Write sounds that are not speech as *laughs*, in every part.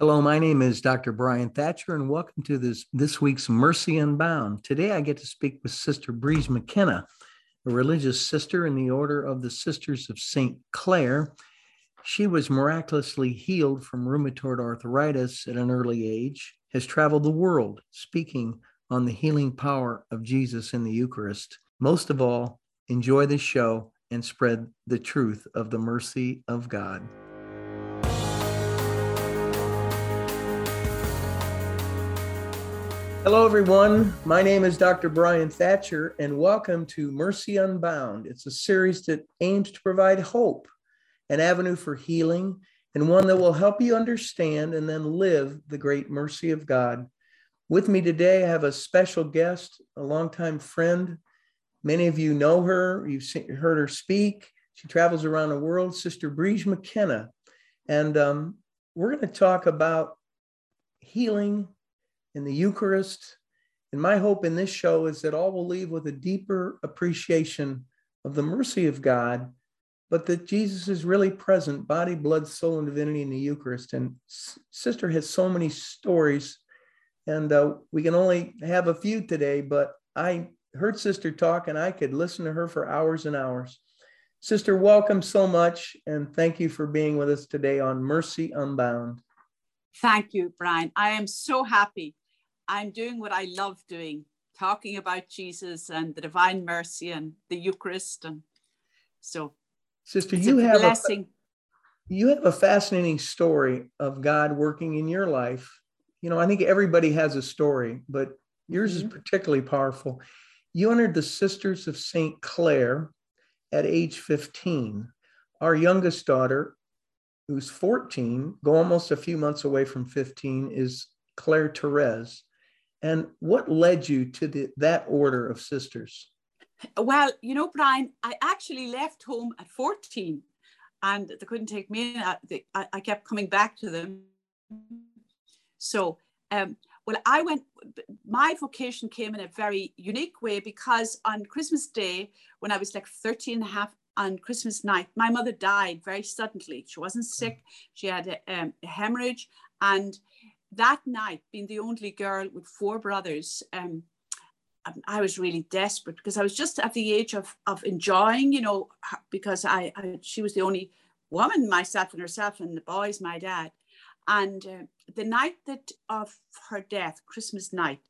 Hello, my name is Dr. Brian Thatcher, and welcome to this, this week's Mercy Unbound. Today I get to speak with Sister Briege McKenna, a religious sister in the Order of the Sisters of St. Clare. She was miraculously healed from rheumatoid arthritis at an early age, has traveled the world speaking on the healing power of Jesus in the Eucharist. Most of all, enjoy the show and spread the truth of the mercy of God. Hello, everyone. My name is Dr. Brian Thatcher, and welcome to Mercy Unbound. It's a series that aims to provide hope, an avenue for healing, and one that will help you understand and then live the great mercy of God. With me today, I have a special guest, a longtime friend. Many of you know her, you've seen, heard her speak. She travels around the world, Sister Briege McKenna. And um, we're going to talk about healing in the Eucharist. And my hope in this show is that all will leave with a deeper appreciation of the mercy of God, but that Jesus is really present, body, blood, soul, and divinity in the Eucharist. And Sister has so many stories, and uh, we can only have a few today, but I heard Sister talk and I could listen to her for hours and hours. Sister, welcome so much, and thank you for being with us today on Mercy Unbound. Thank you, Brian. I am so happy I'm doing what I love doing, talking about Jesus and the divine mercy and the Eucharist. And so, Sister, you have blessing. A, you have a fascinating story of God working in your life. You know, I think everybody has a story, but yours mm-hmm. is particularly powerful. You entered the Sisters of St. Clare at age 15. Our youngest daughter, who's 14, go almost a few months away from 15, is Claire Therese. And what led you to the, that order of sisters? Well, you know, Brian, I actually left home at 14 and they couldn't take me in. I, I kept coming back to them. So, um, well, I went, my vocation came in a very unique way because on Christmas Day, when I was like 13 and a half on Christmas night, my mother died very suddenly. She wasn't sick, she had a, um, a hemorrhage. And that night, being the only girl with four brothers, um, I was really desperate because I was just at the age of of enjoying, you know, because I, I she was the only woman, myself and herself, and the boys, my dad. And uh, the night that of her death, Christmas night,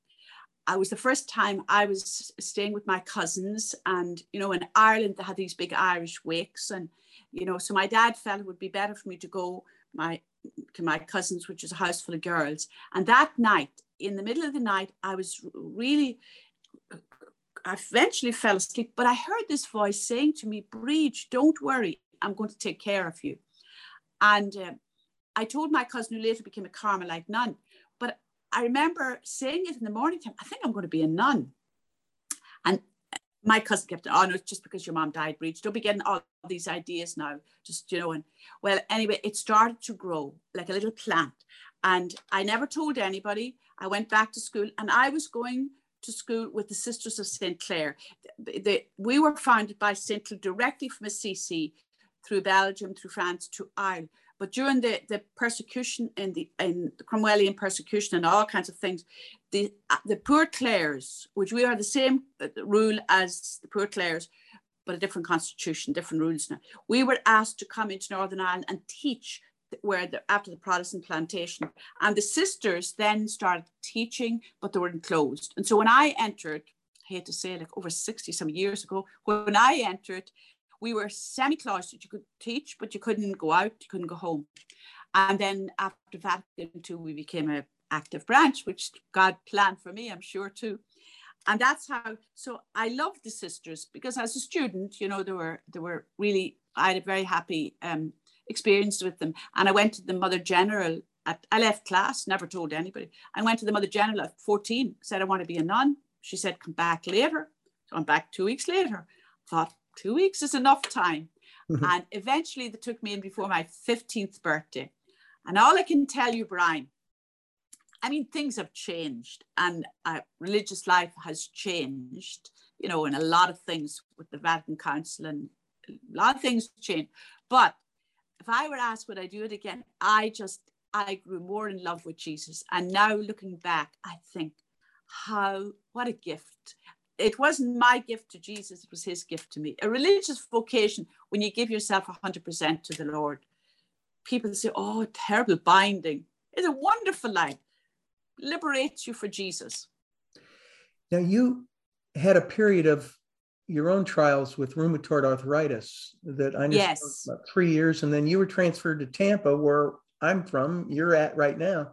I was the first time I was staying with my cousins, and you know, in Ireland they had these big Irish wakes, and you know, so my dad felt it would be better for me to go. My to my cousins, which is a house full of girls. And that night, in the middle of the night, I was really, I eventually fell asleep, but I heard this voice saying to me, Briege, don't worry, I'm going to take care of you. And uh, I told my cousin who later became a Carmelite nun, but I remember saying it in the morning time, I think I'm going to be a nun. And my cousin kept, oh no, it's just because your mom died, Briege. Don't be getting all these ideas now. Just, you know, and well, anyway, it started to grow like a little plant. And I never told anybody. I went back to school and I was going to school with the Sisters of St. The, we were founded by St. Clare directly from Assisi through Belgium, through France to Ireland. But during the, the persecution the in the Cromwellian persecution and all kinds of things, the uh, the poor Clares, which we are the same uh, rule as the poor Clares, but a different constitution, different rules now. We were asked to come into Northern Ireland and teach where the, after the Protestant plantation, and the sisters then started teaching, but they were enclosed. And so when I entered, I hate to say, like over sixty some years ago, when I entered, we were semi-cloistered. You could teach, but you couldn't go out, you couldn't go home. And then after Vatican II, we became an active branch, which God planned for me, I'm sure too. And that's how. So I love the sisters because as a student, you know, they were they were really. I had a very happy um, experience with them, and I went to the Mother General. At, I left class, never told anybody. I went to the Mother General at 14, said I want to be a nun. She said, come back later. So I'm back two weeks later. Thought, two weeks is enough time. Mm-hmm. and eventually they took me in before my 15th birthday. And all I can tell you, Brian, I mean, things have changed and uh, religious life has changed, you know, and a lot of things with the Vatican Council and a lot of things change. But if I were asked, would I do it again? I just, I grew more in love with Jesus. And now looking back, I think, how, what a gift. It wasn't my gift to Jesus, it was his gift to me. A religious vocation, when you give yourself 100% to the Lord, people say, oh, terrible binding. It's a wonderful life. Liberates you for Jesus. Now, you had a period of your own trials with rheumatoid arthritis that I know yes. about three years, and then you were transferred to Tampa, where I'm from. You're at right now.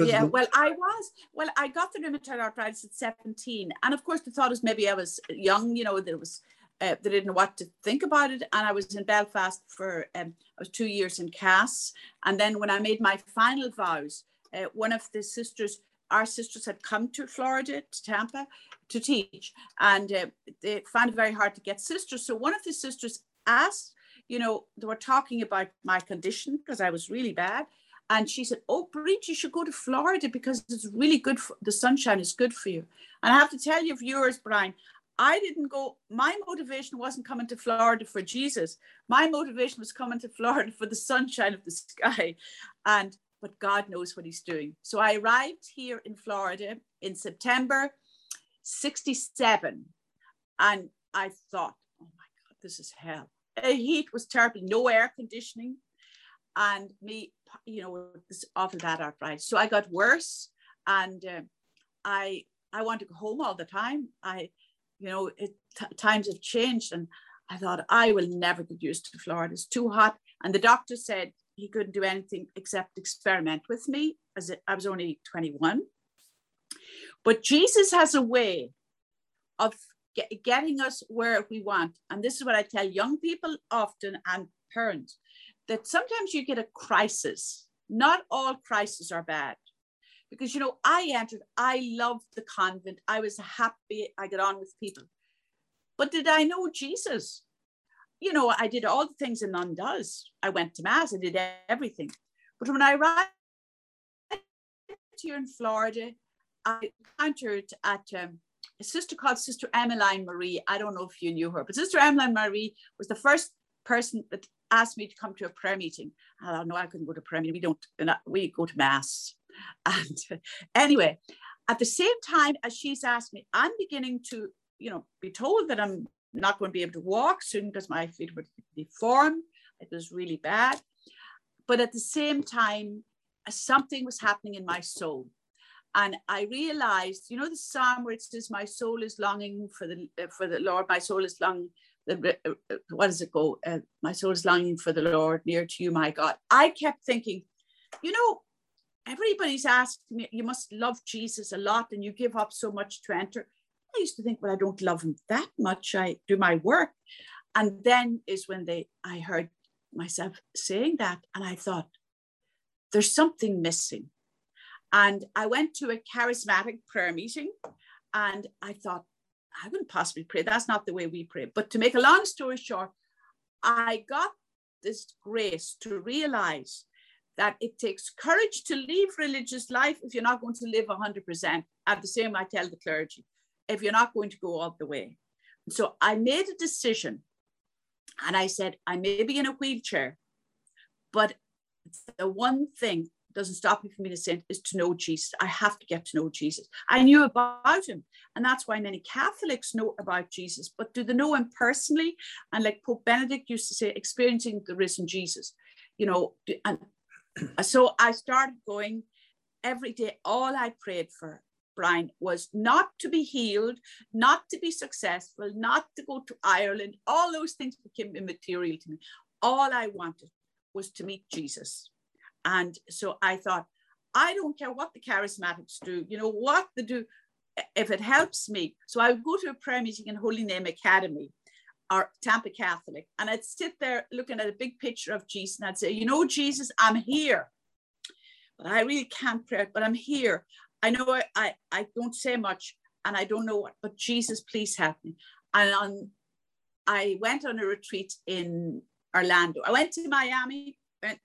Yeah, well, I was. Well, I got the rheumatoid arthritis at 17, and of course, the thought was maybe I was young. You know, there was uh, they didn't know what to think about it, and I was in Belfast for um, I was two years in Cass, and then when I made my final vows, uh, one of the sisters our sisters had come to Florida, to Tampa, to teach, and uh, they found it very hard to get sisters. So one of the sisters asked, you know, they were talking about my condition because I was really bad. And she said, Oh, Bridget, you should go to Florida because it's really good. For, the sunshine is good for you. And I have to tell you, viewers, Brian, I didn't go, my motivation wasn't coming to Florida for Jesus. My motivation was coming to Florida for the sunshine of the sky. And but God knows what He's doing. So I arrived here in Florida in September 67. And I thought, oh my God, this is hell. The heat was terrible, no air conditioning. And me, you know, this awful bad arthritis. So I got worse. And uh, I I want to go home all the time. I, you know, it, t- times have changed. And I thought, I will never get used to Florida. It's too hot. And the doctor said, he couldn't do anything except experiment with me as I was only 21. But Jesus has a way of get, getting us where we want. And this is what I tell young people often and parents that sometimes you get a crisis. Not all crises are bad. Because, you know, I entered, I loved the convent. I was happy. I got on with people. But did I know Jesus? You know, I did all the things a nun does. I went to mass, I did everything. But when I arrived here in Florida, I encountered at um, a sister called Sister Emmeline Marie. I don't know if you knew her, but Sister Emmeline Marie was the first person that asked me to come to a prayer meeting. I thought, no, I couldn't go to prayer meeting. We don't, we go to mass. *laughs* And uh, anyway, at the same time as she's asked me, I'm beginning to, you know, be told that I'm not going to be able to walk soon because my feet were deformed. It was really bad. But at the same time, something was happening in my soul. And I realized, you know, the psalm where it says, My soul is longing for the for the Lord, my soul is longing. Uh, uh, what does it go? Uh, my soul is longing for the Lord, near to you, my God. I kept thinking, you know, everybody's asking me, you must love Jesus a lot and you give up so much to enter. I used to think, well, I don't love him that much. I do my work. And then is when they I heard myself saying that, and I thought, there's something missing. And I went to a charismatic prayer meeting and I thought, I wouldn't possibly pray. That's not the way we pray. But to make a long story short, I got this grace to realize that it takes courage to leave religious life if you're not going to live 100%. At the same, I tell the clergy, if you're not going to go all the way. So I made a decision and I said, I may be in a wheelchair, but the one thing doesn't stop me from being a saint is to know Jesus. I have to get to know Jesus. I knew about him, and that's why many Catholics know about Jesus. But do they know him personally? And like Pope Benedict used to say, experiencing the risen Jesus. You know, and *clears throat* so I started going every day. All I prayed for Brian, was not to be healed, not to be successful, not to go to Ireland. All those things became immaterial to me. All I wanted was to meet Jesus. And so I thought, I don't care what the charismatics do, you know, what they do, if it helps me. So I would go to a prayer meeting in Holy Name Academy or Tampa Catholic, and I'd sit there looking at a big picture of Jesus and I'd say, you know, Jesus, I'm here. But I really can't pray, but I'm here. I know I, I, I don't say much and I don't know what, but Jesus, please help me. And on, I went on a retreat in Orlando. I went to Miami, and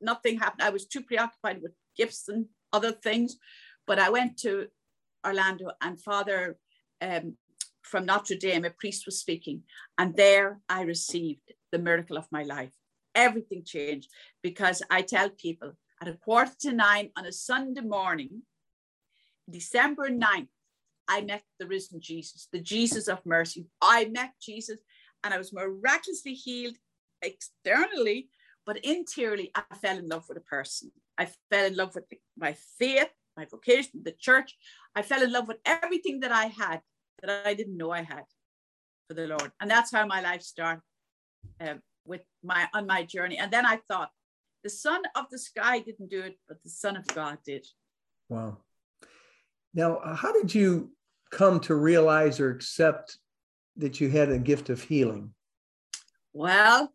nothing happened. I was too preoccupied with gifts and other things. But I went to Orlando, and Father um, from Notre Dame, a priest, was speaking. And there I received the miracle of my life. Everything changed because I tell people at a quarter to nine on a Sunday morning, December 9th, I met the risen Jesus, the Jesus of mercy. I met Jesus and I was miraculously healed externally, but interiorly, I fell in love with a person. I fell in love with my faith, my vocation, the church. I fell in love with everything that I had that I didn't know I had for the Lord. And that's how my life started um, with my on my journey. And then I thought, the sun of the sky didn't do it, but the Son of God did. Wow. Now, uh, how did you come to realize or accept that you had a gift of healing? Well,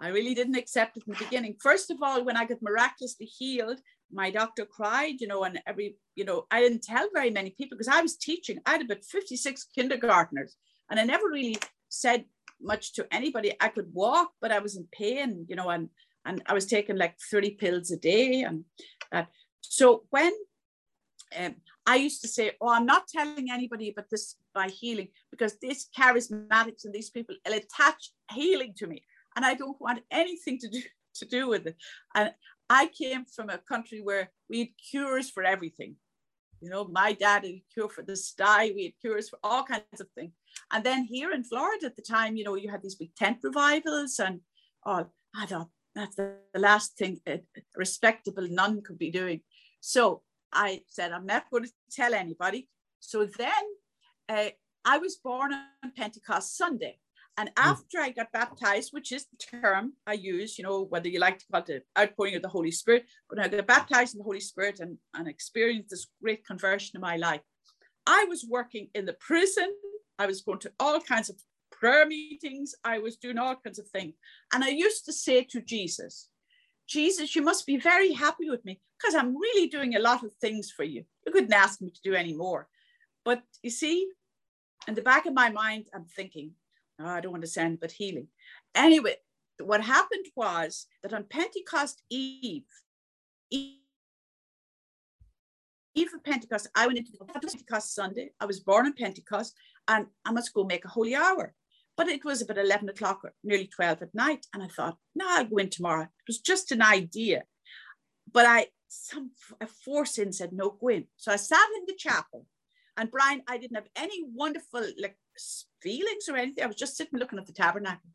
I really didn't accept it in the beginning. First of all, when I got miraculously healed, my doctor cried, you know, and every, you know, I didn't tell very many people because I was teaching. I had about 56 kindergartners, and I never really said much to anybody. I could walk, but I was in pain, you know, and and I was taking like 30 pills a day. And that. So when um, I used to say, Oh, I'm not telling anybody about this by healing because this charismatics and these people will attach healing to me. And I don't want anything to do to do with it. And I came from a country where we had cures for everything. You know, my dad had a cure for the sty, we had cures for all kinds of things. And then here in Florida at the time, you know, you had these big tent revivals, and oh, I thought that's the last thing a respectable nun could be doing. So I said, I'm not going to tell anybody. So then uh, I was born on Pentecost Sunday. And hmm. after I got baptized, which is the term I use, you know, whether you like to call it the outpouring of the Holy Spirit, but I got baptized in the Holy Spirit and, and experienced this great conversion in my life. I was working in the prison. I was going to all kinds of prayer meetings. I was doing all kinds of things. And I used to say to Jesus, Jesus, you must be very happy with me because I'm really doing a lot of things for you. You couldn't ask me to do any more. But you see, in the back of my mind, I'm thinking, oh, I don't want to send, but healing. Anyway, what happened was that on Pentecost Eve, Eve of Pentecost, I went into Pentecost Sunday. I was born on Pentecost, and I must go make a holy hour. But it was about 11 o'clock or nearly 12 at night. And I thought, no, I'll go in tomorrow. It was just an idea. But I, some a force in said, no, go in. So I sat in the chapel. And Brian, I didn't have any wonderful like feelings or anything. I was just sitting looking at the tabernacle.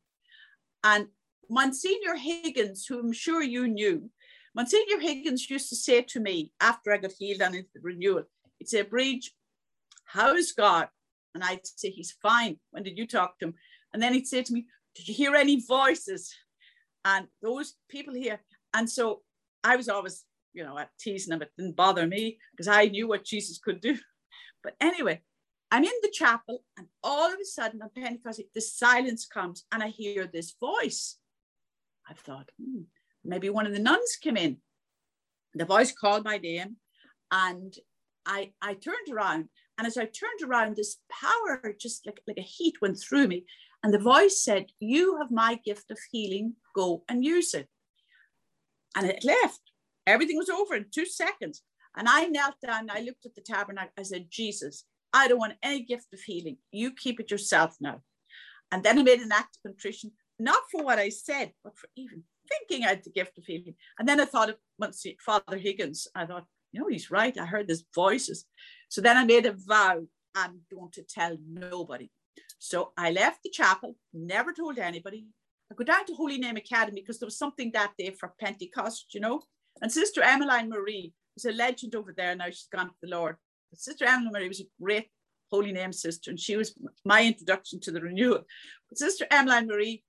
And Monsignor Higgins, who I'm sure you knew, Monsignor Higgins used to say to me after I got healed and into the renewal, he'd say, Bridge, how is God? And I'd say, He's fine. When did you talk to him? And then he'd say to me, Did you hear any voices? And those people here. And so I was always, you know, at teasing him. It didn't bother me because I knew what Jesus could do. *laughs* But anyway, I'm in the chapel, and all of a sudden on Pentecost, the silence comes, and I hear this voice. I thought, hmm, maybe one of the nuns came in. The voice called my name, and I I turned around, and as I turned around, this power, just like, like a heat, went through me. And the voice said, You have my gift of healing, go and use it. And it left. Everything was over in two seconds. And I knelt down, I looked at the tabernacle, I said, Jesus, I don't want any gift of healing. You keep it yourself now. And then I made an act of contrition, not for what I said, but for even thinking I had the gift of healing. And then I thought of Father Higgins. I thought, you know, he's right. I heard his voices. So then I made a vow I'm going to tell nobody. So I left the chapel, never told anybody. I go down to Holy Name Academy because there was something that day for Pentecost, you know. And Sister Emmeline Marie is a legend over there now. She's gone to the Lord. But Sister Emmeline Marie was a great Holy Name sister, and she was my introduction to the renewal. But Sister Emmeline Marie,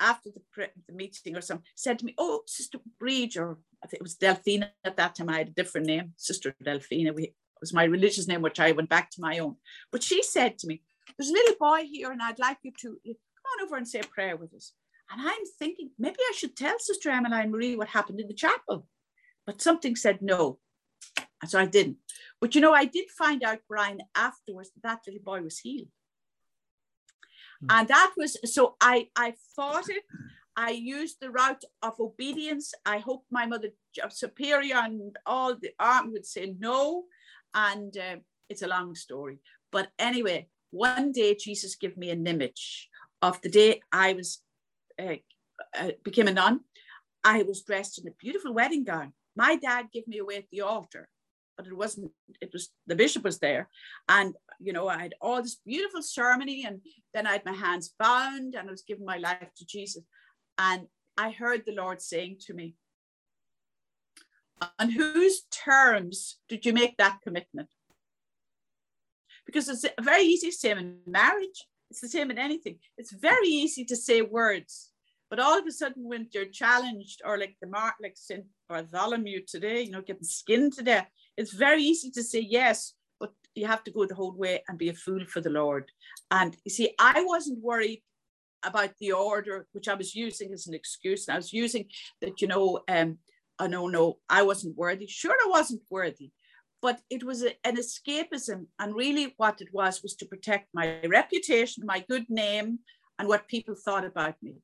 after the, the meeting or something, said to me, "Oh, Sister Briege, or I think it was Delphina at that time. I had a different name, Sister Delphina. We was my religious name, which I went back to my own. But she said to me, there's a little boy here and I'd like you to come on over and say a prayer with us. And I'm thinking, maybe I should tell Sister Emmeline Marie what happened in the chapel. But something said no. And so I didn't. But you know, I did find out, Brian, afterwards that that little boy was healed. Mm. And that was, so I, I fought it. I used the route of obedience. I hope my mother superior and all the arm would say no. And uh, it's a long story. But anyway, one day Jesus gave me an image of the day I was uh, uh, became a nun. I was dressed in a beautiful wedding gown, my dad gave me away at the altar, but it wasn't, it was the bishop was there. And, you know, I had all this beautiful ceremony, and then I had my hands bound and I was giving my life to Jesus. And I heard the Lord saying to me, On whose terms did you make that commitment? Because it's a very easy to say in marriage, it's the same in anything. It's very easy to say words, but all of a sudden, when you're challenged, or like the mark, like St. Bartholomew today, you know, getting skinned to death, it's very easy to say yes, but you have to go the whole way and be a fool for the Lord. And you see, I wasn't worried about the order, which I was using as an excuse. And I was using that, you know, um, I know, no, I wasn't worthy. Sure, I wasn't worthy, but it was a, an escapism. And really, what it was was to protect my reputation, my good name, and what people thought about me.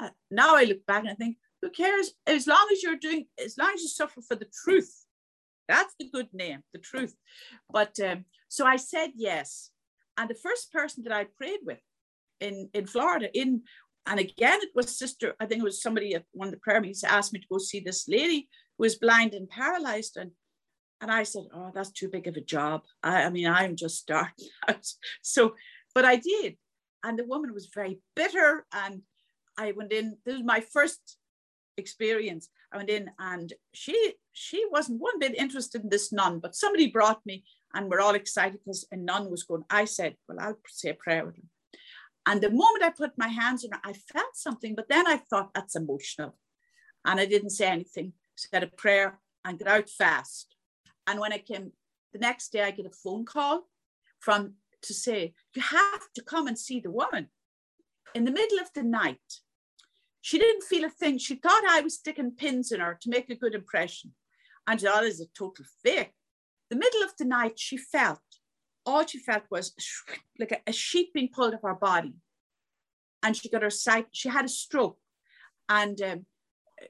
Uh, now I look back and I think, who cares? As long as you're doing, as long as you suffer for the truth, that's the good name, the truth. But um, so I said yes. And the first person that I prayed with in, in Florida, in and again it was sister, I think it was somebody at one of the prayer meetings asked me to go see this lady who was blind and paralyzed. And and I said, Oh, that's too big of a job. I, I mean, I'm just starting *laughs* out. So, but I did. And the woman was very bitter and I went in. This was my first experience. I went in, and she she wasn't one bit interested in this nun, but somebody brought me, and we're all excited because a nun was going. I said, "Well, I'll say a prayer with him." And the moment I put my hands on her, I felt something, but then I thought that's emotional, and I didn't say anything. Said a prayer and got out fast. And when I came the next day, I get a phone call from to say you have to come and see the woman in the middle of the night she didn't feel a thing. She thought I was sticking pins in her to make a good impression. And that is a total fake. The middle of the night, she felt, all she felt was *sniffs* like a, sheet being pulled off her body. And she got her sight, she had a stroke and um,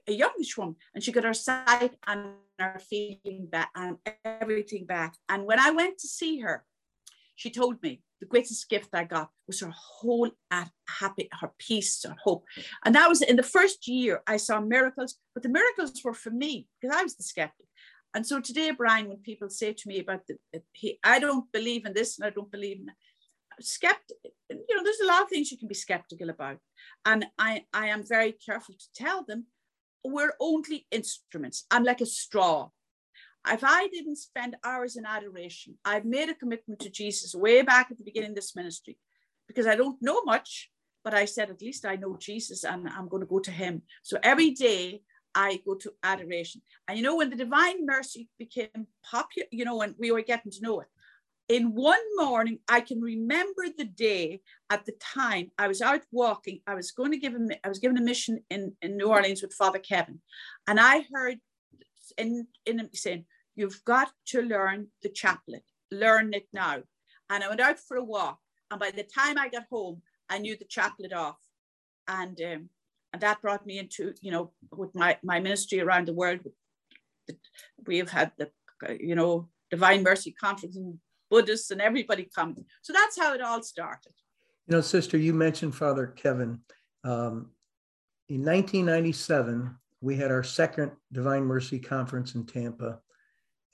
a youngish woman, and she got her sight and her feeling back and everything back. And when I went to see her, she told me the greatest gift I got was her whole happy, her peace, her hope. And that was in the first year I saw miracles, but the miracles were for me because I was the skeptic. And so today, Brian, when people say to me about the, he, I don't believe in this and I don't believe in that, skeptic, you know, there's a lot of things you can be skeptical about. And I, I am very careful to tell them we're only instruments. I'm like a straw if I didn't spend hours in adoration, I've made a commitment to Jesus way back at the beginning of this ministry because I don't know much, but I said, at least I know Jesus and I'm going to go to him. So every day I go to adoration. And you know, when the divine mercy became popular, you know, when we were getting to know it, in one morning, I can remember the day at the time I was out walking. I was going to give him, I was given a mission in, in New Orleans with Father Kevin. And I heard in, in him saying, You've got to learn the chaplet. Learn it now. And I went out for a walk. And by the time I got home, I knew the chaplet off. And um, and that brought me into, you know, with my, my ministry around the world. We have had the, you know, Divine Mercy Conference and Buddhists and everybody coming. So that's how it all started. You know, sister, you mentioned Father Kevin. Um, in 1997, we had our second Divine Mercy Conference in Tampa.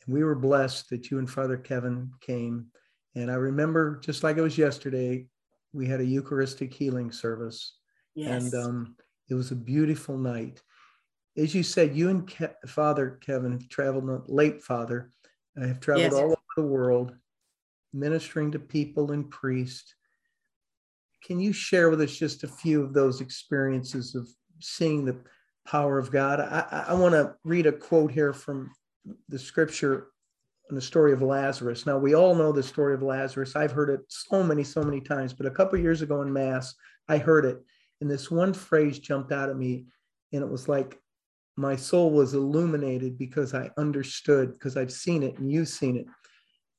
And we were blessed that you and Father Kevin came. And I remember, just like it was yesterday, we had a Eucharistic healing service. Yes. And um, it was a beautiful night. As you said, you and Ke- Father Kevin have traveled, late Father, I have traveled yes. all over the world, ministering to people and priests. Can you share with us just a few of those experiences of seeing the power of God? I, I, want to read a quote here from the scripture and the story of Lazarus. Now we all know the story of Lazarus. I've heard it so many, so many times, but a couple years ago in Mass, I heard it, and this one phrase jumped out at me, and it was like my soul was illuminated because I understood, because I've seen it and you've seen it.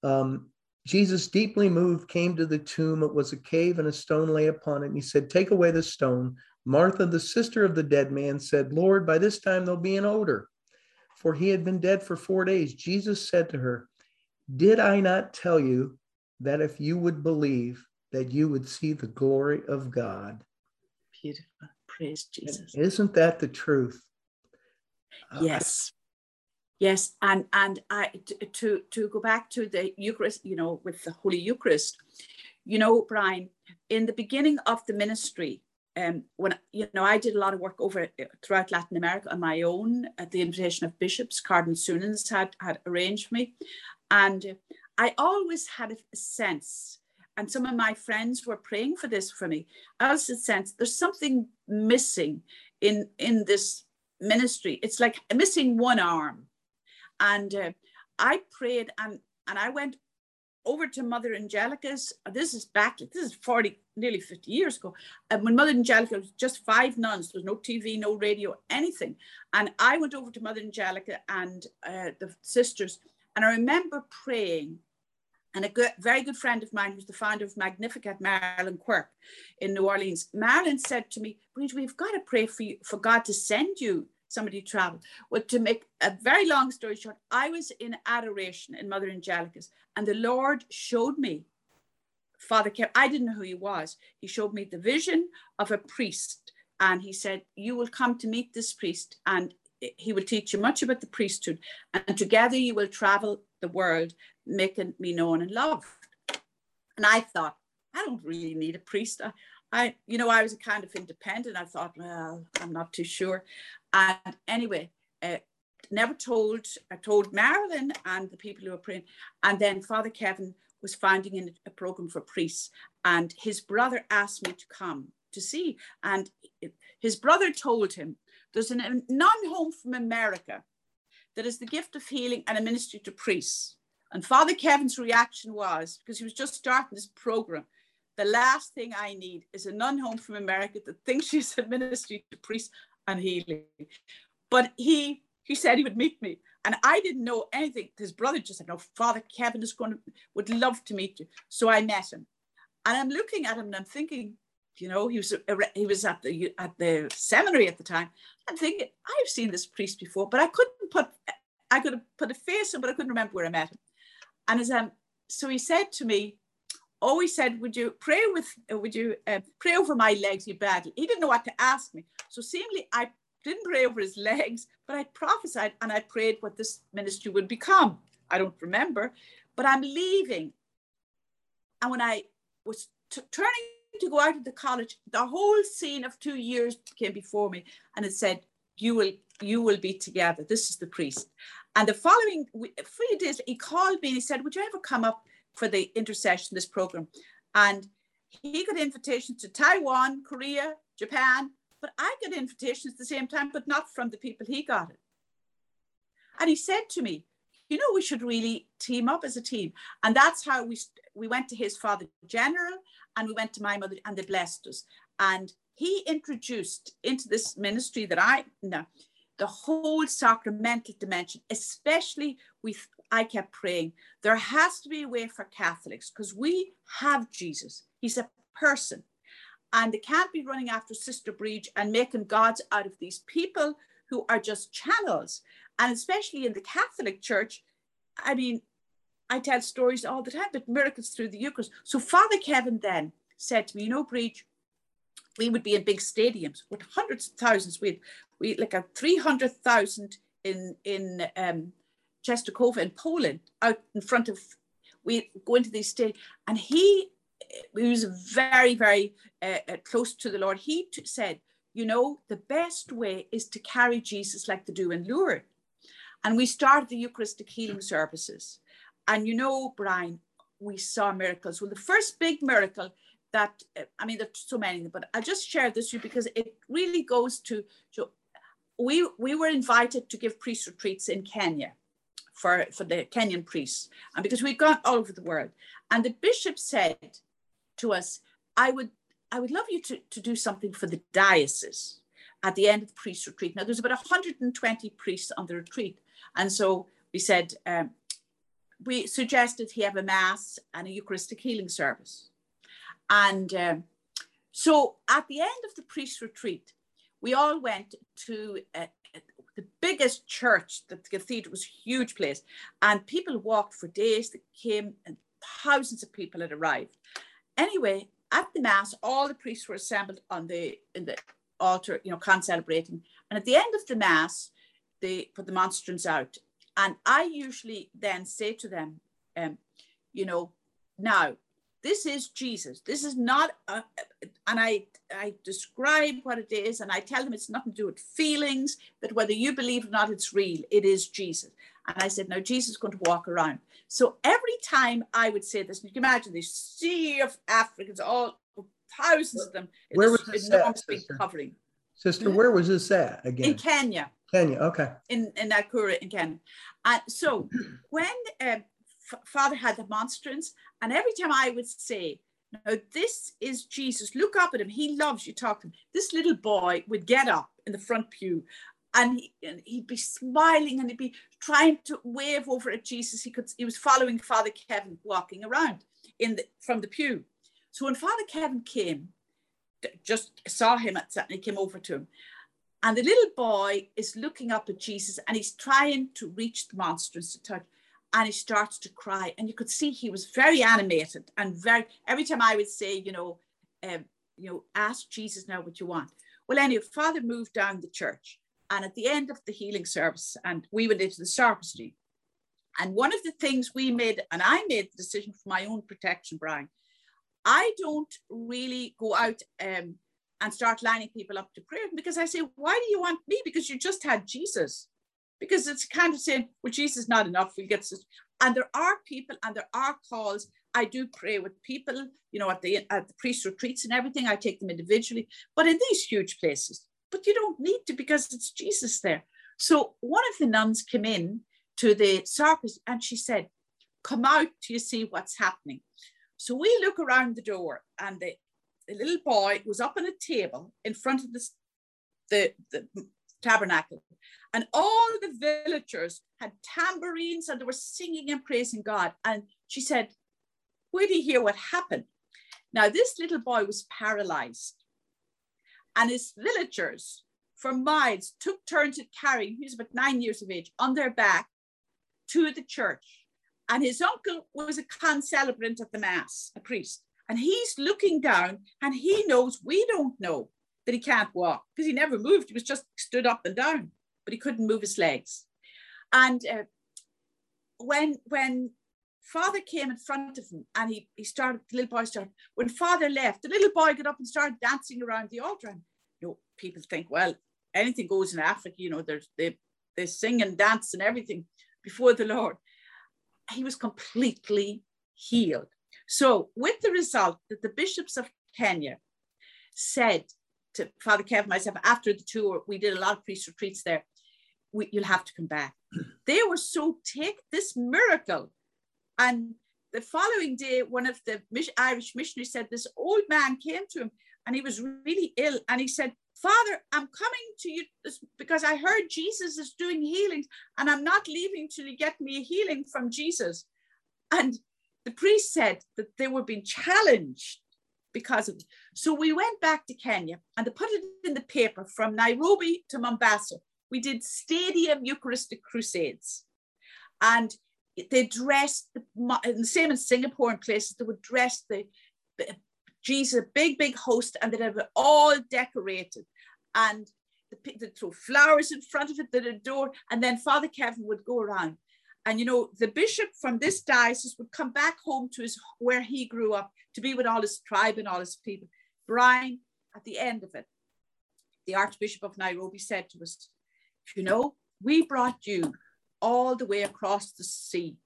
Um, Jesus, deeply moved, came to the tomb. It was a cave, and a stone lay upon it. And he said, Take away the stone. Martha, the sister of the dead man, said, Lord, by this time there'll be an odor for he had been dead for four days. Jesus said to her, Did I not tell you that if you would believe, that you would see the glory of God? Beautiful. Praise Jesus. Isn't that the truth? Yes. Yes, and and I to to go back to the Eucharist, you know, with the Holy Eucharist, you know, Brian, in the beginning of the ministry, um, when you know I did a lot of work over uh, throughout Latin America on my own at the invitation of bishops. Cardinal Suenens had had arranged me, and I always had a sense, and some of my friends were praying for this for me. I always had a sense there's something missing in in this ministry. It's like missing one arm, and uh, I prayed and and I went over to Mother Angelica's. This is back, this is 40, nearly 50 years ago. And when Mother Angelica was just five nuns, there was no TV, no radio, anything. And I went over to Mother Angelica and uh, the sisters, and I remember praying. And a good, very good friend of mine, who's the founder of Magnificat, Marilyn Quirk in New Orleans, Marilyn said to me, we've got to pray for you, for God to send you somebody travel. Well, to make a very long story short, I was in adoration in Mother Angelica's, and the Lord showed me Father Kev. I didn't know who he was. He showed me the vision of a priest, and he said, You will come to meet this priest, and he will teach you much about the priesthood, and together you will travel the world, making me known and loved. And I thought, I don't really need a priest. I, I, you know, I was a kind of independent. I thought, well, I'm not too sure. And anyway, uh, never told, I told Marilyn and the people who were praying. And then Father Kevin was founding a program for priests. And his brother asked me to come to see. And his brother told him, there's a nun home from America that is the gift of healing and a ministry to priests. And Father Kevin's reaction was, because he was just starting this program, the last thing I need is a nun home from America that thinks she's a ministry to priests and healing. But he he said he would meet me. And I didn't know anything. His brother just said, No, Father Kevin is going to would love to meet you. So I met him. And I'm looking at him and I'm thinking, you know, he was he was at the at the seminary at the time. I'm thinking, I've seen this priest before, but I couldn't put I could have put a face on, but I couldn't remember where I met him. And as um, so he said to me, always said, "Would you pray with? Uh, would you uh, pray over my legs, you badly?" He didn't know what to ask me, so seemingly I didn't pray over his *laughs* legs, but I prophesied and I prayed what this ministry would become. I don't remember, but I'm leaving, and when I was t- turning to go out of the college, the whole scene of two years came before me, and it said, "You will, you will be together." This is the priest. And the following few days, he called me and he said, "Would you ever come up?" For the intercession, this program. And he got invitations to Taiwan, Korea, Japan, but I got invitations at the same time, but not from the people he got it. And he said to me, you know, we should really team up as a team. And that's how we, we went to his father general and we went to my mother and they blessed us. And he introduced into this ministry that I know the whole sacramental dimension, especially with I kept praying, there has to be a way for Catholics because we have Jesus. He's a person. And they can't be running after Sister Briege and making gods out of these people who are just channels. And especially in the Catholic Church, I mean, I tell stories all the time, but miracles through the Eucharist. So Father Kevin then said to me, you know, Briege, we would be in big stadiums with hundreds of thousands. We'd we like a 300,000 in, in um, Częstochowa in Poland, out in front of, we go into these states, and he, he was very, very uh, uh, close to the Lord. He t- said, you know, the best way is to carry Jesus like they do in Lourdes. And we started the Eucharistic healing services. And you know, Brian, we saw miracles. Well, the first big miracle that, uh, I mean, there's so many, but I just share this with you because it really goes to, to we, we were invited to give priest retreats in Kenya for, for the Kenyan priests, and because we'd gone all over the world. And the bishop said to us, I would, I would love you to, to do something for the diocese at the end of the priest retreat. Now, there's about 120 priests on the retreat. And so we said, um, we suggested he have a mass and a Eucharistic healing service. And um, so at the end of the priest retreat, we all went to a, the biggest church, the cathedral was a huge place, and people walked for days. That came, and thousands of people had arrived. Anyway, at the mass, all the priests were assembled on the in the altar, you know, con-celebrating. And at the end of the mass, they put the monstrance out, And I usually then say to them, um, you know, now this is Jesus. This is not, a, and I I describe what it is, and I tell them it's nothing to do with feelings. That whether you believe or not, it's real. It is Jesus. And I said, no, Jesus is going to walk around. So every time I would say this, and you can imagine this sea of Africans, all thousands of them, where was this enormous big covering. Sister, where was this at again? In Kenya. Kenya, okay. In in Nakuru in Kenya. And so *clears throat* when um, father had the monstrance, and every time I would say, now this is Jesus, look up at him, he loves you, talk to him. This little boy would get up in the front pew and, he, he'd be smiling and he'd be trying to wave over at Jesus. He could he was following Father Kevin walking around in the from the pew. So when Father Kevin came, just saw him at and he came over to him. And the little boy is looking up at Jesus and he's trying to reach the monstrance to touch and he starts to cry and you could see he was very animated and very every time i would say you know um, you know ask jesus now what you want. Well anyway father moved down the church and at the end of the healing service and we went into the sacristy and one of the things we made and i made the decision for my own protection brian i don't really go out um, and start lining people up to prayer because i say why do you want me? Because you just had jesus because it's kind of saying, well, Jesus is not enough. We'll get this. And there are people and there are calls. I do pray with people, you know, at the at the priest retreats and everything. I take them individually, but in these huge places. But you don't need to because it's Jesus there. So one of the nuns came in to the circus and she said, "Come out you see what's happening." So we look around the door and the, the little boy was up on a table in front of the, the, the tabernacle and all the villagers had tambourines and they were singing and praising God. And she said, Where do you hear what happened? Now, this little boy was paralyzed, and his villagers for miles took turns at carrying, he was about nine years of age, on their back to the church. And his uncle was a concelebrant at the Mass, a priest. And he's looking down and he knows we don't know that he can't walk because he never moved. He was just stood up and down but he couldn't move his legs. And uh, when when father came in front of him and he, he started, the little boy started, when father left, the little boy got up and started dancing around the altar. And you know, people think, well, anything goes in Africa, you know, there's they they sing and dance and everything before the Lord. He was completely healed. So, with the result that the bishops of Kenya said to Father Kevin, myself, after the tour, we did a lot of priest retreats there we, you'll have to come back. *clears throat* They were so take this miracle. And the following day, one of the Irish missionaries said this old man came to him and he was really ill. And he said, Father, I'm coming to you because I heard Jesus is doing healings and I'm not leaving till you get me a healing from Jesus. And the priest said that they were being challenged because of it. So we went back to Kenya and they put it in the paper from Nairobi to Mombasa we did stadium Eucharistic crusades. And they dressed, the, same in Singapore and places, they would dress the, Jesus, big, big host, and they'd have it all decorated. And they'd throw flowers in front of it, they'd adore. And then Father Kevin would go around. And you know, the bishop from this diocese would come back home to his where he grew up to be with all his tribe and all his people. Brian, at the end of it, the Archbishop of Nairobi said to us, you know, we brought you all the way across the sea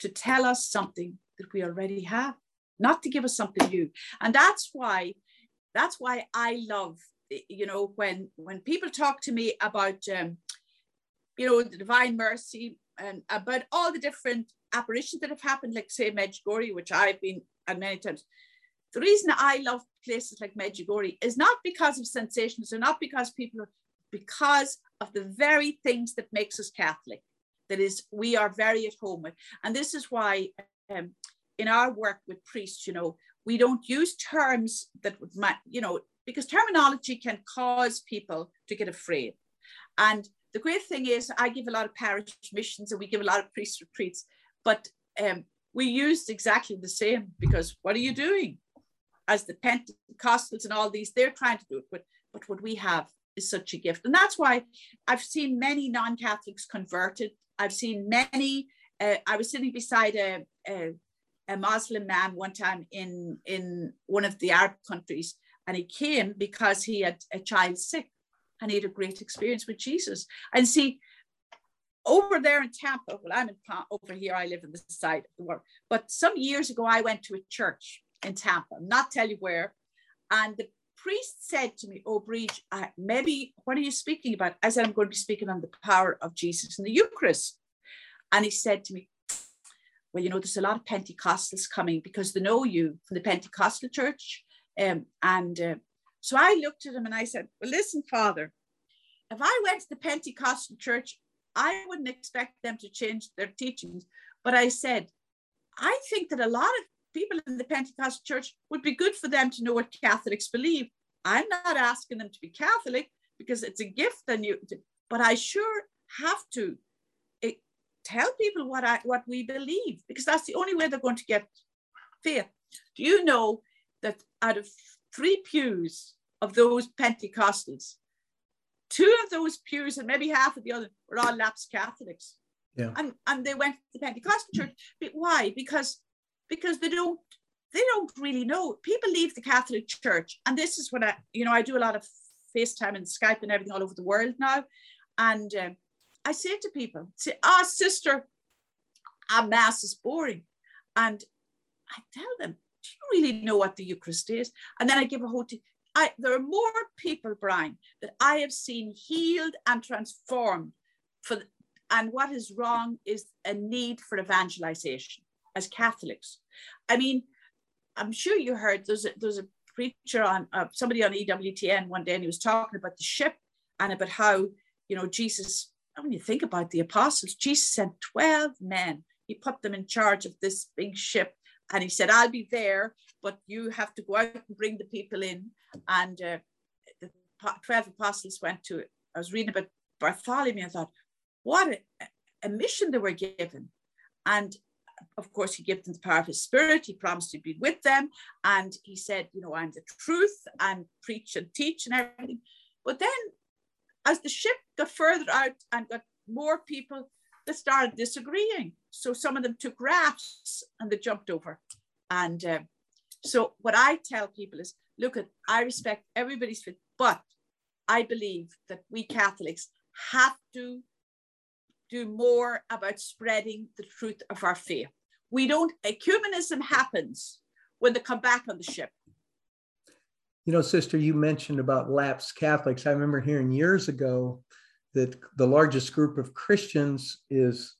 to tell us something that we already have, not to give us something new. And that's why, that's why I love, you know, when when people talk to me about, um, you know, the divine mercy and about all the different apparitions that have happened, like say Medjugorje, which I've been at many times. The reason I love places like Medjugorje is not because of sensations, or not because people are, because of the very things that makes us Catholic, that is, we are very at home with. And this is why um, in our work with priests, you know, we don't use terms that would, you know, because terminology can cause people to get afraid. And the great thing is, I give a lot of parish missions and we give a lot of priest retreats, but um, we use exactly the same because what are you doing? As the Pentecostals and all these, they're trying to do it, but but what we have is such a gift. And that's why I've seen many non Catholics converted. I've seen many. Uh, I was sitting beside a, a, a Muslim man one time in, in one of the Arab countries, and he came because he had a child sick and he had a great experience with Jesus. And see, over there in Tampa, well, I'm in over here, I live in the side of the world. But some years ago, I went to a church in Tampa, I'm not tell you where. And the priest said to me, Oh, Briege, maybe what are you speaking about? I said, I'm going to be speaking on the power of Jesus in the Eucharist. And he said to me, Well, you know, there's a lot of Pentecostals coming because they know you from the Pentecostal church. Um, and uh, so I looked at him and I said, Well, listen, Father, if I went to the Pentecostal church, I wouldn't expect them to change their teachings. But I said, I think that a lot of people in the Pentecostal church would be good for them to know what Catholics believe. I'm not asking them to be Catholic because it's a gift and you but I sure have to eh, tell people what I what we believe because that's the only way they're going to get faith. Do you know that out of three pews of those Pentecostals, two of those pews and maybe half of the other were all lapsed Catholics. Yeah. And and they went to the Pentecostal church. But why? Because because they don't they don't really know. People leave the Catholic Church, and this is what I you know I do a lot of FaceTime and Skype and everything all over the world now, and um, I say to people, say, "Ah, oh, sister, our mass is boring," and I tell them, "Do you really know what the Eucharist is?" And then I give a whole. T- I, there are more people, Bryan, that I have seen healed and transformed for, and what is wrong is a need for evangelization as Catholics. I mean, I'm sure you heard there's a, there's a preacher on uh, somebody on EWTN one day, and he was talking about the ship and about how you know Jesus. When you think about the apostles, Jesus sent twelve men. He put them in charge of this big ship, and he said, "I'll be there, but you have to go out and bring the people in." And uh, the twelve apostles went to. I was reading about Bartholomew. I thought, what a, a mission they were given, and of course, he gave them the power of his spirit. He promised to be with them. And he said, you know, I'm the truth and preach and teach and everything. But then as the ship got further out and got more people, they started disagreeing. So some of them took rafts and they jumped over. And uh, so what I tell people is, look at, I respect everybody's faith, but I believe that we Catholics have to do more about spreading the truth of our faith. We don't, ecumenism happens when they come back on the ship. You know, sister, you mentioned about lapsed Catholics. I remember hearing years ago that the largest group of Christians is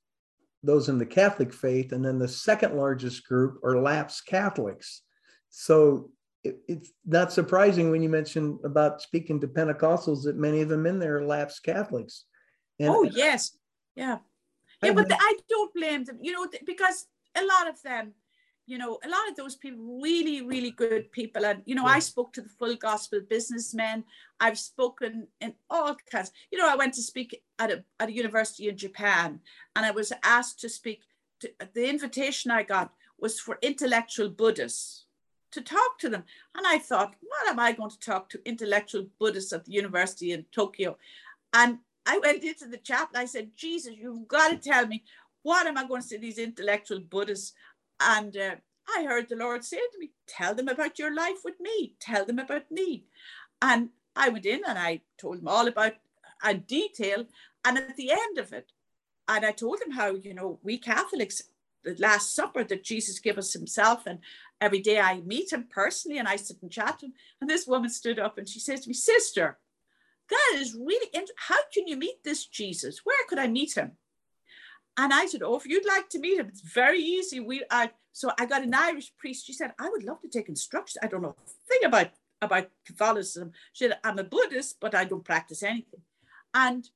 those in the Catholic faith, and then the second largest group are lapsed Catholics. So it, it's not surprising when you mention about speaking to Pentecostals that many of them in there are lapsed Catholics. And oh yes, yeah. Yeah, but the, I don't blame them, you know, because a lot of them, you know, a lot of those people, really, really good people. And, you know, yeah. I spoke to the full gospel businessmen. I've spoken in all kinds. You know, I went to speak at a, at a university in Japan and I was asked to speak. To, the invitation I got was for intellectual Buddhists to talk to them. And I thought, what am I going to talk to intellectual Buddhists at the university in Tokyo? And I went into the chat and I said, Jesus, you've got to tell me, what am I going to say to these intellectual Buddhists? And uh, I heard the Lord say to me, tell them about your life with me, tell them about me. And I went in and I told them all about in detail. And at the end of it, and I told them how, you know, we Catholics, the Last Supper that Jesus gave us himself, and every day I meet him personally and I sit and chat to him. And this woman stood up and she says to me, Sister, that is really interesting. How can you meet this Jesus? Where could I meet him? And I said, Oh, if you'd like to meet him, it's very easy. We I so I got an Irish priest. She said, I would love to take instruction. I don't know a thing about, about Catholicism. She said, I'm a Buddhist, but I don't practice anything. And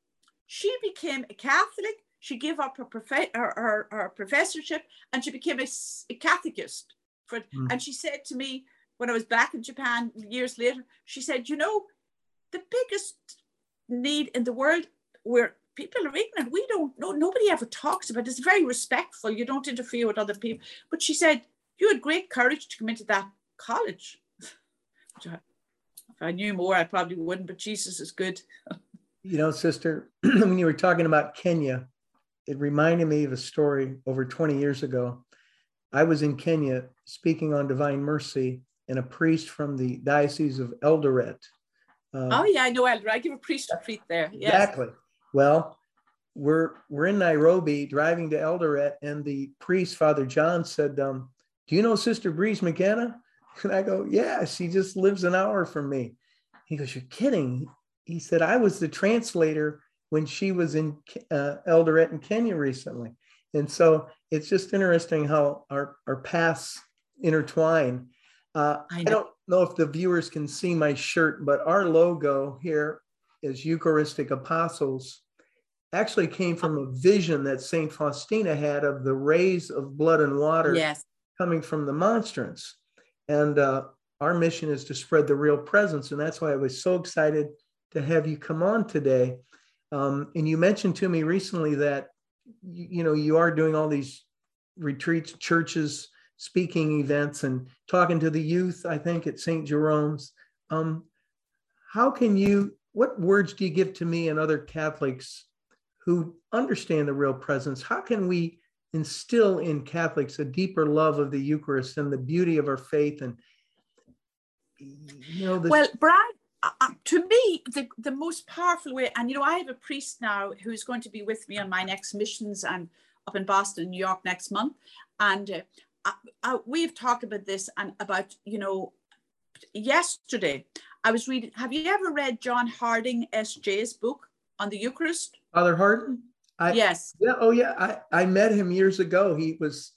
she became a Catholic. She gave up her, prof- her, her, her professorship and she became a, a catechist. For, mm. And she said to me when I was back in Japan years later, she said, You know, the biggest need in the world where people are ignorant. We don't know, nobody ever talks about it. It's very respectful. You don't interfere with other people. But she said, You had great courage to come into that college. *laughs* If I knew more, I probably wouldn't, but Jesus is good. you know, sister, *clears throat* when you were talking about Kenya, it reminded me of a story over 20 years ago. I was in Kenya speaking on divine mercy, and a priest from the Diocese of Eldoret. Uh, oh, yeah, I know Eldoret. I give a priest a treat there. Yes. Exactly. Well, we're we're in Nairobi driving to Eldoret, and the priest, Father John, said, um, Do you know Sister Briege McKenna? *laughs* And I go, Yeah, she just lives an hour from me. He goes, You're kidding. He said, I was the translator when she was in uh, Eldoret in Kenya recently. And so it's just interesting how our, our paths intertwine. Uh, I, I, don't know if the viewers can see my shirt, but our logo here is Eucharistic Apostles actually came from a vision that St. Faustina had of the rays of blood and water yes. coming from the monstrance. And uh, our mission is to spread the real presence. And that's why I was so excited to have you come on today. Um, and you mentioned to me recently that, you, you know, you are doing all these retreats, churches, speaking events, and talking to the youth, I think, at St. Jerome's. Um, how can you, what words do you give to me and other Catholics who understand the real presence? How can we instill in Catholics a deeper love of the Eucharist and the beauty of our faith and you know, well, Bryan, uh, uh, to me, the, the most powerful way, and you know, I have a priest now who's going to be with me on my next missions. I'm up in Boston, New York next month, and uh, I, I, we've talked about this and about you know, yesterday I was reading. Have you ever read John Hardon S.J.'s book on the Eucharist? Father Hardon. I, yes. Yeah. Oh, yeah. I I met him years ago. He was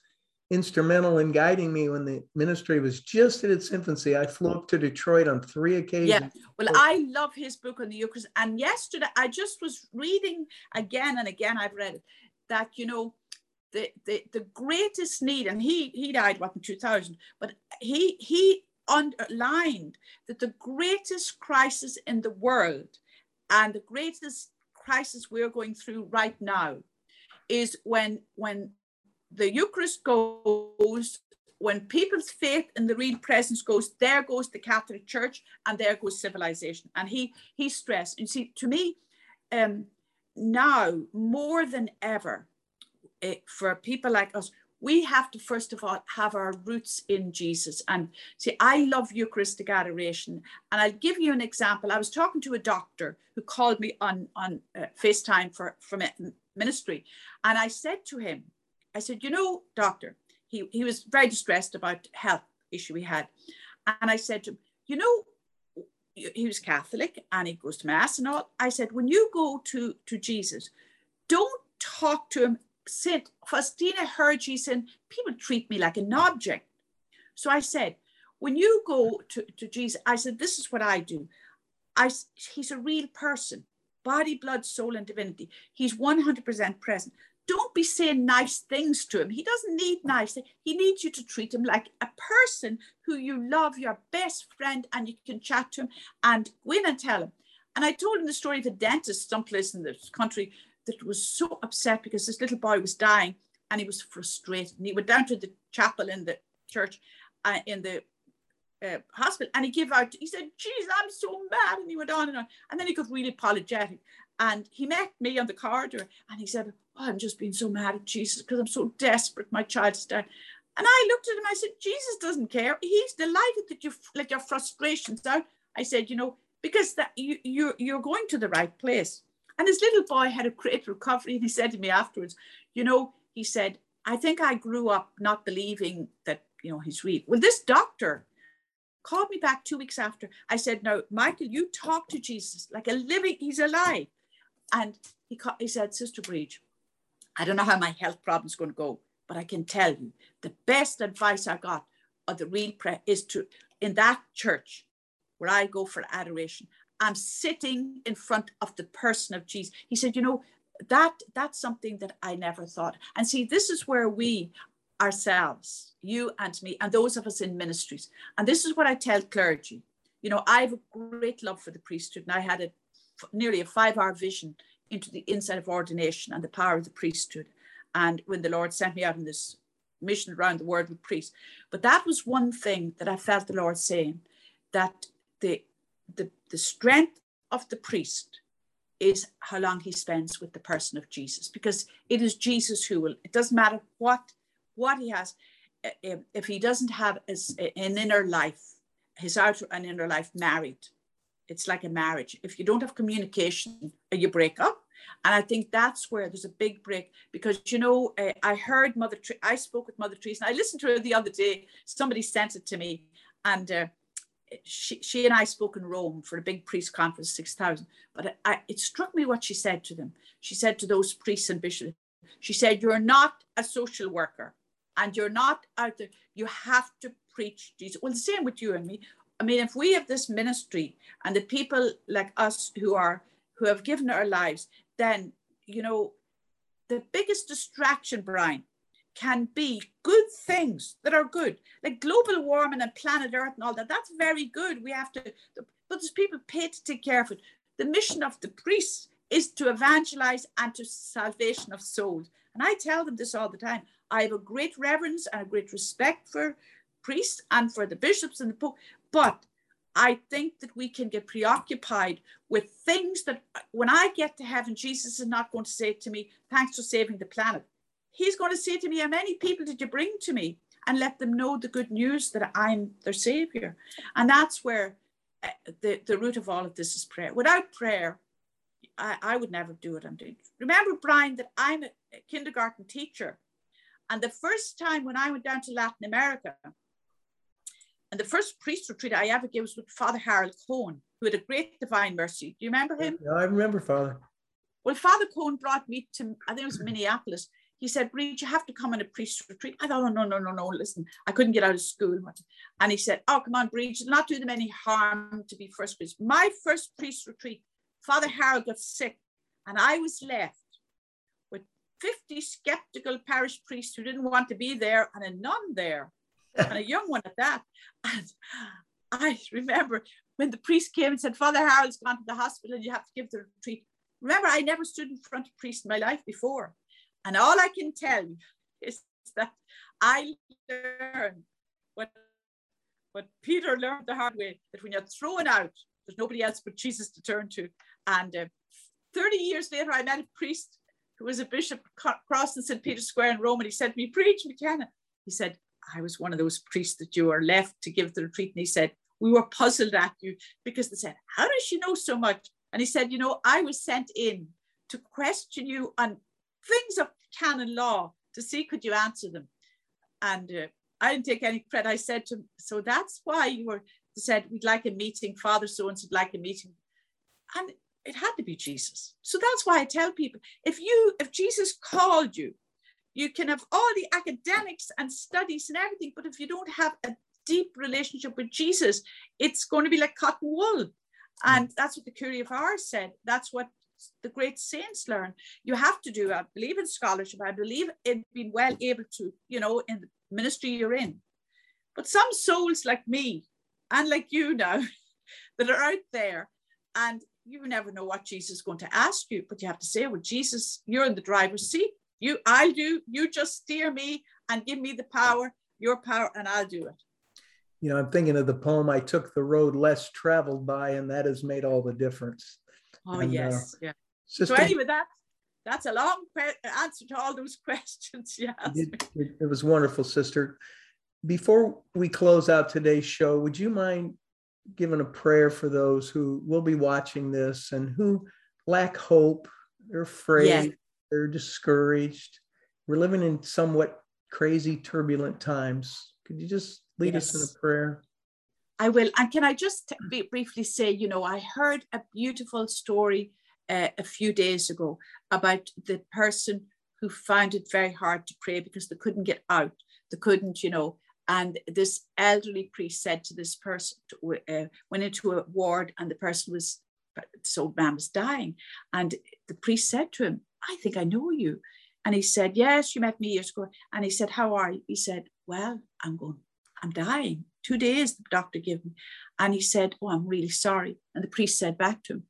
instrumental in guiding me when the ministry was just in its infancy. I flew up to Detroit on three occasions. Yeah, well, I love his book on the Eucharist. And yesterday, I just was reading again and again, I've read it, that, you know, the, the, the greatest need, and he, he died, what, in 2000, but he, he underlined that the greatest crisis in the world and the greatest crisis we're going through right now is when when the Eucharist goes, when people's faith in the real presence goes, there goes the Catholic Church and there goes civilization. And he he stressed, you see, to me, um, now more than ever, it, eh, for people like us, we have to first of all have our roots in Jesus. And see, I love Eucharistic adoration. And I'll give you an example. I was talking to a doctor who called me on, on uh, FaceTime for, from ministry. And I said to him, I said, you know, doctor, he, he was very distressed about health issue he had. And I said to him, you know, he was Catholic and he goes to mass and all. I said, when you go to, to Jesus, don't talk to him. St. Faustina heard you saying, people treat me like an object. So I said, when you go to, to Jesus, I said, this is what I do. I, he's a real person, body, blood, soul, and divinity. He's 100% present don't be saying nice things to him. He doesn't need nice things. He needs you to treat him like a person who you love, your best friend, and you can chat to him and go in and tell him. And I told him the story of a dentist someplace in this country that was so upset because this little boy was dying and he was frustrated. And he went down to the chapel in the church, uh, in the uh, hospital, and he gave out, he said, Geez, I'm so mad. And he went on and on. And then he got really apologetic. And he met me on the corridor and he said, oh, I'm just being so mad at Jesus because I'm so desperate. My child's dead. And I looked at him, I said, Jesus doesn't care. He's delighted that you let your frustrations out. I said, you know, because that you, you, you're going to the right place. And his little boy had a great recovery. And he said to me afterwards, you know, he said, I think I grew up not believing that, you know, he's real. Well, this doctor called me back two weeks after. I said, no, Michael, you talk to Jesus like a living, he's alive. And he, he said, Sister Briege, I don't know how my health problem's going to go, but I can tell you the best advice I got of the real prayer is to, in that church where I go for adoration, I'm sitting in front of the person of Jesus. He said, you know, that that's something that I never thought. And see, this is where we ourselves, you and me, and those of us in ministries, and this is what I tell clergy. You know, I have a great love for the priesthood, and I had a nearly a five-hour vision into the inside of ordination and the power of the priesthood. And when the Lord sent me out on this mission around the world with priests. But that was one thing that I felt the Lord saying that the the, the strength of the priest is how long he spends with the person of Jesus, because it is Jesus who will, it doesn't matter what, what he has. If, he doesn't have an inner life, his outer and inner life married, it's like a marriage. If you don't have communication, you break up. And I think that's where there's a big break because, you know, uh, I heard Mother, I spoke with Mother Teresa and I listened to her the other day. Somebody sent it to me and uh, she, she and I spoke in Rome for a big priest conference, 6,000. But I, it struck me what she said to them. She said to those priests and bishops, she said, You're not a social worker and you're not out there. You have to preach Jesus. Well, the same with you and me. I mean, if we have this ministry and the people like us who are who have given our lives, then you know the biggest distraction, Bryan, can be good things that are good, like global warming and planet Earth and all that. That's very good. We have to, but there's people paid to take care of it. The mission of the priests is to evangelize and to salvation of souls. And I tell them this all the time. I have a great reverence and a great respect for priests and for the bishops and the pope, but I think that we can get preoccupied with things that when I get to heaven, Jesus is not going to say to me, Thanks for saving the planet he's going to say to me, How many people did you bring to me? And let them know the good news that I'm their savior. And that's where uh, the, the root of all of this is prayer. Without prayer, I, I would never do what I'm doing. Remember, Bryan, that I'm a, a kindergarten teacher. And the first time when I went down to Latin America, and the first priest retreat I ever gave was with Father Harold Cohen, who had a great divine mercy. Do you remember him? Yeah, I remember Father. Well, Father Cohen brought me to, I think it was Minneapolis, he said, Briege, you have to come on a priest retreat. I thought, oh, no, no, no, no, listen, I couldn't get out of school. And he said, oh, come on, Briege, you'll not do them any harm to be first priest. My first priest retreat, Father Harold got sick, and I was left with 50 skeptical parish priests who didn't want to be there and a nun there, *laughs* and a young one at that. And I remember when the priest came and said, Father Harold's gone to the hospital and you have to give the retreat. Remember, I never stood in front of a priest in my life before. And all I can tell you *laughs* is that I learned what, what Peter learned the hard way that when you're thrown out, there's nobody else but Jesus to turn to. And uh, 30 years later, I met a priest who was a bishop crossing St. Peter's Square in Rome, and he said to me, Briege, McKenna. He said, I was one of those priests that you were left to give the retreat. And he said, We were puzzled at you because they said, How does she know so much? And he said, You know, I was sent in to question you on things of canon law to see could you answer them. And uh, I didn't take any credit. I said to him, so that's why you were said we'd like a meeting. Father so and so would like a meeting, and it had to be Jesus. So that's why I tell people if you if Jesus called you, you can have all the academics and studies and everything, but if you don't have a deep relationship with Jesus, it's going to be like cotton wool. And that's what the Curé of Ars said. That's what the great saints learn. You have to do, I believe in scholarship, I believe in being well able to, you know, in the ministry you're in. But some souls like me and like you now *laughs* that are out there and you never know what Jesus is going to ask you, but you have to say, well, Jesus, you're in the driver's seat. You, I'll do, you just steer me and give me the power, your power, and I'll do it. You know, I'm thinking of the poem, I took the road less traveled by, and that has made all the difference. Oh and, uh, yes, uh, yeah. So anyway, that that's a long answer to all those *laughs* questions. Yes, it, it, it was wonderful, sister. Before we close out today's show, would you mind giving a prayer for those who will be watching this and who lack hope? They're afraid. They're discouraged. We're living in somewhat crazy, turbulent times. Could you just lead yes. us in a prayer? I will. And can I just briefly say, you know, I heard a beautiful story uh, a few days ago about the person who found it very hard to pray because they couldn't get out. They couldn't, you know. And this elderly priest said to this person, uh, went into a ward, and the person was, so man was dying. And the priest said to him, I think I know you. And he said, Yes, you met me years ago. And he said, How are you? He said, Well, I'm going, I'm dying. Two days, the doctor gave me. And he said, Oh, I'm really sorry. And the priest said back to him,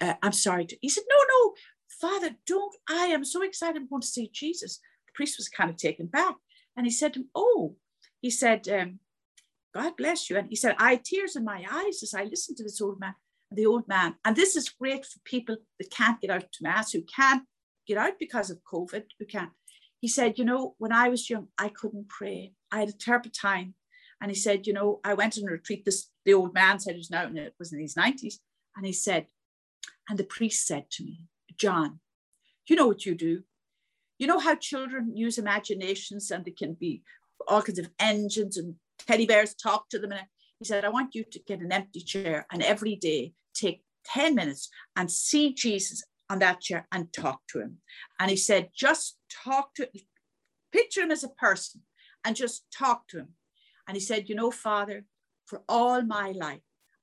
uh, I'm sorry. To, he said, No, no, Father, don't. I am so excited. I'm going to see Jesus. The priest was kind of taken back. And he said to him, Oh, he said, um, God bless you. And he said, I had tears in my eyes as I listened to this old man, the old man. And this is great for people that can't get out to mass, who can't get out because of COVID, who can't. He said, you know, when I was young, I couldn't pray. I had a terrible time. And he said, you know, I went on a retreat. This the old man said he's now and it was in his 90s. And he said, and the priest said to me, John, you know what you do? You know how children use imaginations and they can be all kinds of engines and teddy bears talk to them. And he said, I want you to get an empty chair and every day take 10 minutes and see Jesus on that chair and talk to him. And he said, just talk to, picture him as a person and just talk to him. And he said, You know, Father, for all my life,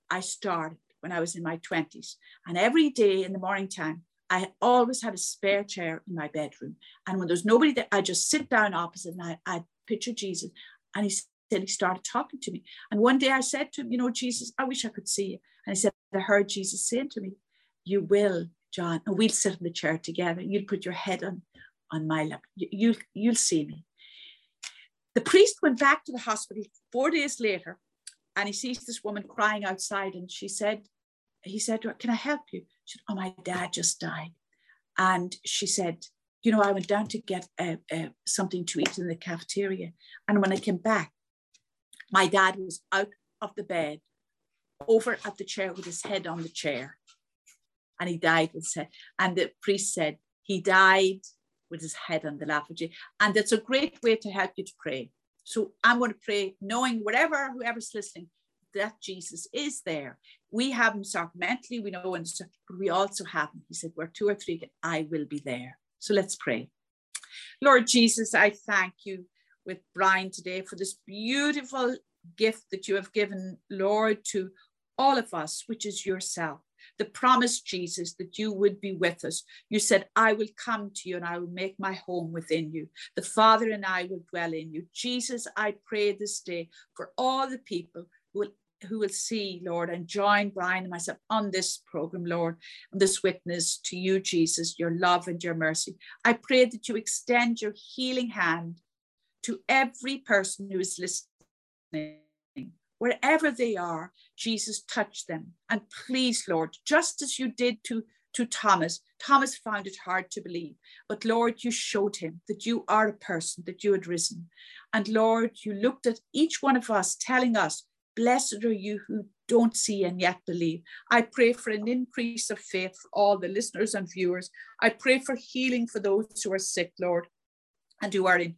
I started when I was in my 20s. And every day in the morning time, I always had a spare chair in my bedroom. And when there's nobody there, I just sit down opposite and I, I picture Jesus. And he said, he started talking to me. And one day I said to him, You know, Jesus, I wish I could see you. And he said, I heard Jesus saying to me, You will, John, and we'll sit in the chair together. You'll put your head on, on my lap. You, you'll, you'll see me. The priest went back to the hospital four days later and he sees this woman crying outside. And she said, he said Can I help you? She said, Oh, my dad just died. And she said, You know, I went down to get uh, uh, something to eat in the cafeteria. And when I came back, my dad was out of the bed, over at the chair with his head on the chair. And he died his head. And the priest said, He died with his head on the lap of Jesus. And it's a great way to help you to pray. So I'm going to pray, knowing whatever, whoever's listening, that Jesus is there. We have him sacramentally, we know, and we also have him. He said, Where two or three, I will be there. So let's pray. Lord Jesus, I thank you with Bryan today for this beautiful gift that you have given, Lord, to all of us, which is yourself. The promise, Jesus, that you would be with us. You said, I will come to you and I will make my home within you. The Father and I will dwell in you. Jesus, I pray this day for all the people who will who will see, Lord, and join Bryan and myself on this program, Lord, and this witness to you, Jesus, your love and your mercy. I pray that you extend your healing hand to every person who is listening, wherever they are. Jesus, touch them. And please, Lord, just as you did to, to Thomas, Thomas found it hard to believe. But Lord, you showed him that you are a person, that you had risen. And Lord, you looked at each one of us, telling us Blessed are you who don't see and yet believe. I pray for an increase of faith for all the listeners and viewers. I pray for healing for those who are sick, Lord, and who are in,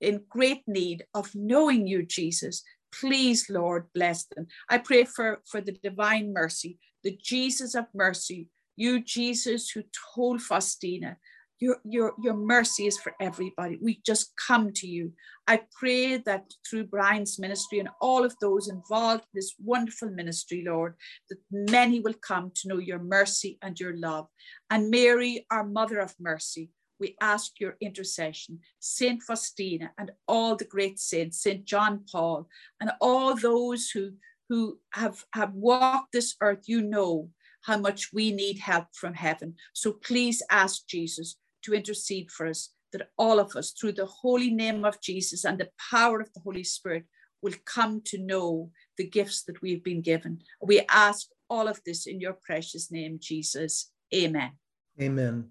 in great need of knowing you, Jesus. Please, Lord, bless them. I pray for, for the divine mercy, the Jesus of mercy, you, Jesus, who told Faustina your, your, your mercy is for everybody. We just come to you. I pray that through Bryan's ministry and all of those involved in this wonderful ministry, Lord, that many will come to know your mercy and your love. And Mary, our Mother of Mercy, we ask your intercession, Saint Faustina and all the great saints, Saint John Paul, and all those who, who have, have walked this earth, you know how much we need help from heaven. So please ask Jesus to intercede for us, that all of us, through the holy name of Jesus and the power of the Holy Spirit, will come to know the gifts that we've been given. We ask all of this in your precious name, Jesus. Amen. Amen.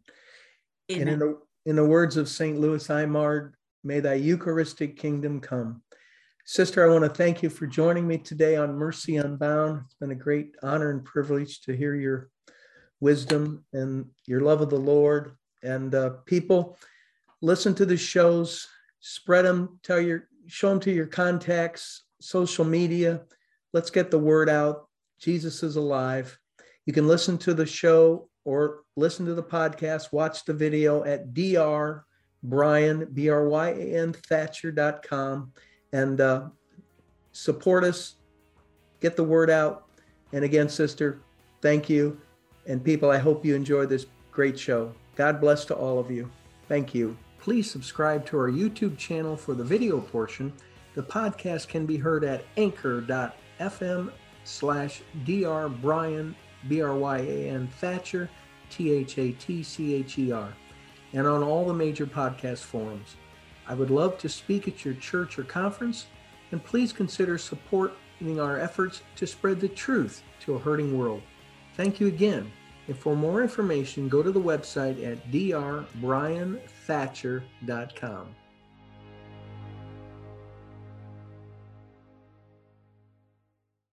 Amen. And in the, in the words of St. Louis Eymard, may thy Eucharistic kingdom come. Sister, I want to thank you for joining me today on Mercy Unbound. It's been a great honor and privilege to hear your wisdom and your love of the Lord and uh, people listen to the shows, spread them, tell your, show them to your contacts, social media. Let's get the word out. Jesus is alive. You can listen to the show or listen to the podcast, watch the video at dr Bryan, B R Y A N Thatcher.com, and uh, support us, get the word out. And again, sister, thank you. And people, I hope you enjoy this great show. God bless to all of you. Thank you. Please subscribe to our YouTube channel for the video portion. The podcast can be heard at anchor.fm slash dr Bryan, B-R-Y-A-N Thatcher, T-H-A-T-C-H-E-R, and on all the major podcast forums. I would love to speak at your church or conference. and please consider supporting our efforts to spread the truth to a hurting world. Thank you again. And for more information, go to the website at drbryanthatcher.com.